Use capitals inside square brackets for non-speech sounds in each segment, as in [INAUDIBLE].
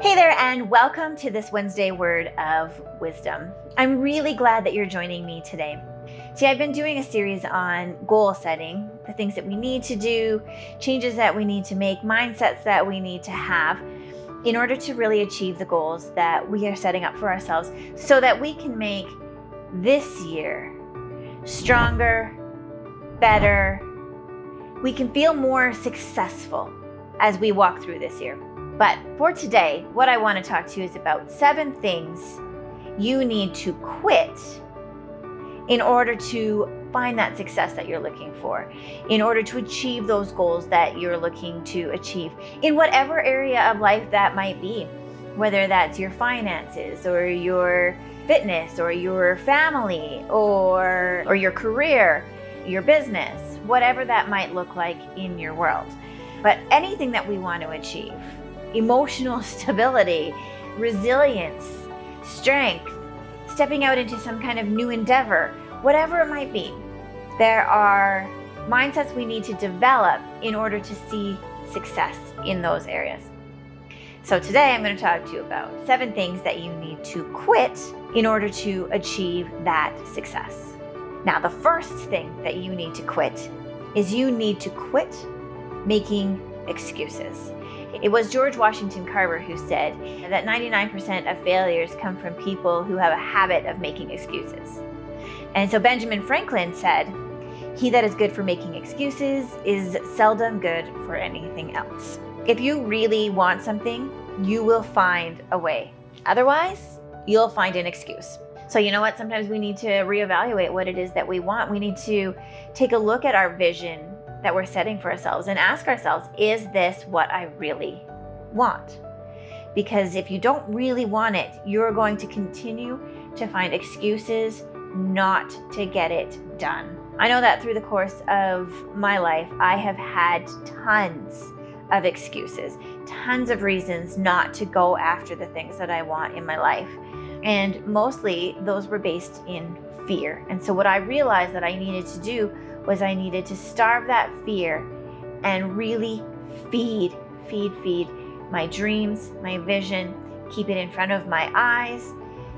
Hey there, and welcome to this Wednesday Word of Wisdom. I'm really glad that you're joining me today. See, I've been doing a series on goal setting, the things that we need to do, changes that we need to make, mindsets that we need to have in order to really achieve the goals that we are setting up for ourselves so that we can make this year stronger, better. We can feel more successful as we walk through this year. But for today, what I want to talk to you is about seven things you need to quit in order to find that success that you're looking for, in order to achieve those goals that you're looking to achieve in whatever area of life that might be, whether that's your finances or your fitness or your family or or your career, your business, whatever that might look like in your world. But anything that we want to achieve, emotional [LAUGHS] stability, resilience, strength, stepping out into some kind of new endeavor, whatever it might be. There are mindsets we need to develop in order to see success in those areas. So, today I'm going to talk to you about seven things that you need to quit in order to achieve that success. Now, the first thing that you need to quit is you need to quit making excuses. It was George Washington Carver who said that 99% of failures come from people who have a habit of making excuses. And so Benjamin Franklin said, He that is good for making excuses is seldom good for anything else. If you really want something, you will find a way. Otherwise, you'll find an excuse. So, you know what? Sometimes we need to reevaluate what it is that we want. We need to take a look at our vision that we're setting for ourselves and ask ourselves, is this what I really want? Because if you don't really want it, you're going to continue to find excuses not to get it done. I know that through the course of my life, I have had tons of excuses, tons of reasons not to go after the things that I want in my life. And mostly those were based in fear. And so, what I realized that I needed to do was I needed to starve that fear and really feed, feed, feed my dreams, my vision, keep it in front of my eyes,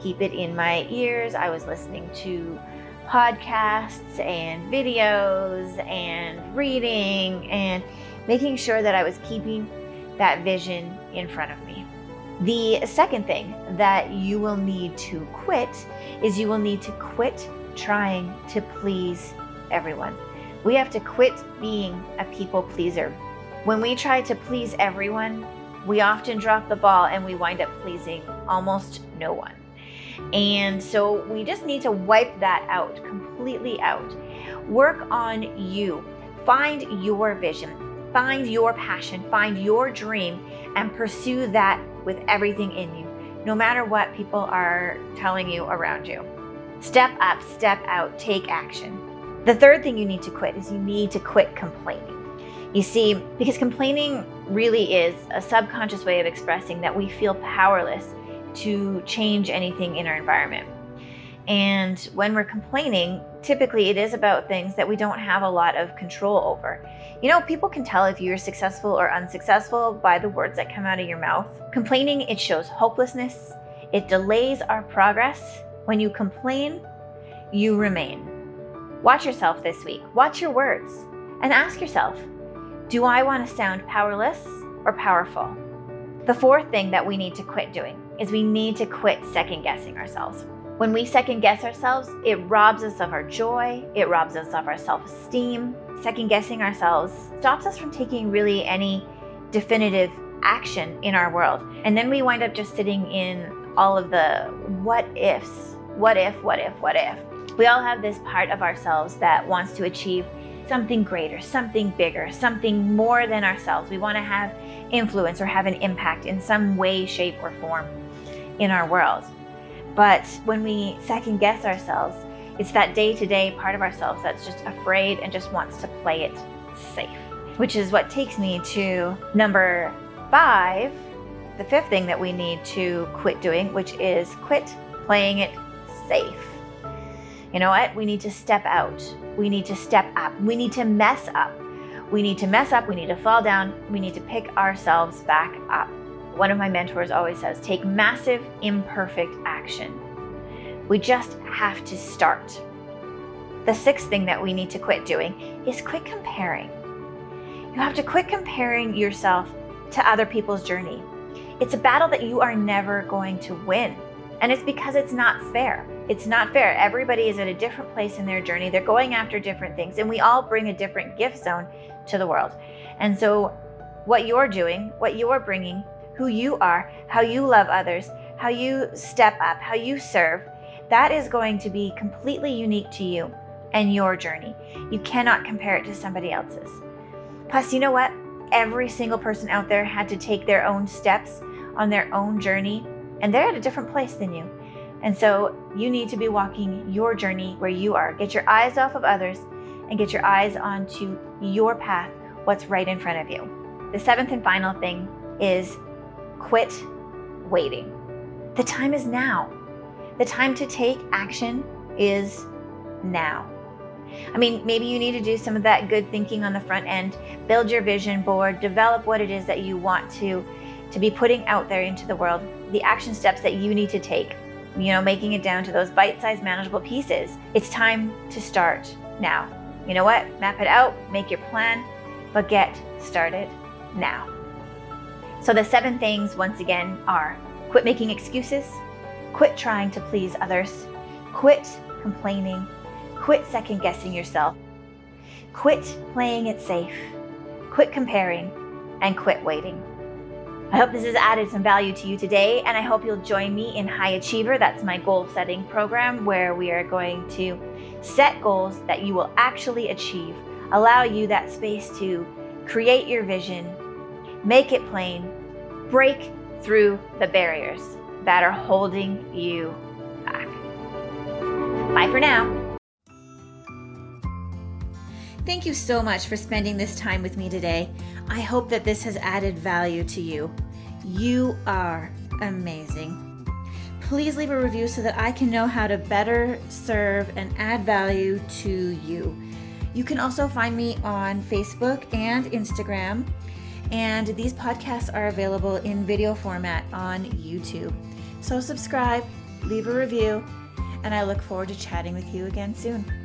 keep it in my ears. I was listening to podcasts and videos and reading and making sure that I was keeping that vision in front of me. The second thing that you will need to quit is you will need to quit trying to please everyone. We have to quit being a people pleaser. When we try to please everyone, we often drop the ball and we wind up pleasing almost no one. And so we just need to wipe that out completely out. Work on you. Find your vision, find your passion, find your dream, and pursue that with everything in you, no matter what people are telling you around you. Step up, step out, take action. The third thing you need to quit is you need to quit complaining. You see, because complaining really is a subconscious way of expressing that we feel powerless to change anything in our environment. And when we're complaining, typically it is about things that we don't have a lot of control over. You know, people can tell if you're successful or unsuccessful by the words that come out of your mouth. Complaining, it shows hopelessness, it delays our progress. When you complain, you remain. Watch yourself this week. Watch your words and ask yourself Do I want to sound powerless or powerful? The fourth thing that we need to quit doing is we need to quit second guessing ourselves. When we second guess ourselves, it robs us of our joy, it robs us of our self esteem. Second guessing ourselves stops us from taking really any definitive action in our world. And then we wind up just sitting in all of the what ifs. What if, what if, what if? We all have this part of ourselves that wants to achieve something greater, something bigger, something more than ourselves. We want to have influence or have an impact in some way, shape, or form in our world. But when we second guess ourselves, it's that day to day part of ourselves that's just afraid and just wants to play it safe. Which is what takes me to number five, the fifth thing that we need to quit doing, which is quit playing it safe. You know what? We need to step out. We need to step up. We need to mess up. We need to mess up. We need to fall down. We need to pick ourselves back up. One of my mentors always says take massive, imperfect action. We just have to start. The sixth thing that we need to quit doing is quit comparing. You have to quit comparing yourself to other people's journey. It's a battle that you are never going to win. And it's because it's not fair. It's not fair. Everybody is at a different place in their journey. They're going after different things, and we all bring a different gift zone to the world. And so, what you're doing, what you're bringing, who you are, how you love others, how you step up, how you serve, that is going to be completely unique to you and your journey. You cannot compare it to somebody else's. Plus, you know what? Every single person out there had to take their own steps on their own journey, and they're at a different place than you. And so you need to be walking your journey where you are. Get your eyes off of others and get your eyes onto your path, what's right in front of you. The seventh and final thing is quit waiting. The time is now. The time to take action is now. I mean, maybe you need to do some of that good thinking on the front end, build your vision board, develop what it is that you want to to be putting out there into the world, the action steps that you need to take. You know, making it down to those bite-sized manageable pieces. It's time to start now. You know what? Map it out, make your plan, but get started now. So the seven things once again are quit making excuses, quit trying to please others, quit complaining, Quit second guessing yourself. Quit playing it safe. Quit comparing and quit waiting. I hope this has added some value to you today, and I hope you'll join me in High Achiever. That's my goal setting program where we are going to set goals that you will actually achieve, allow you that space to create your vision, make it plain, break through the barriers that are holding you back. Bye for now. Thank you so much for spending this time with me today. I hope that this has added value to you. You are amazing. Please leave a review so that I can know how to better serve and add value to you. You can also find me on Facebook and Instagram, and these podcasts are available in video format on YouTube. So subscribe, leave a review, and I look forward to chatting with you again soon.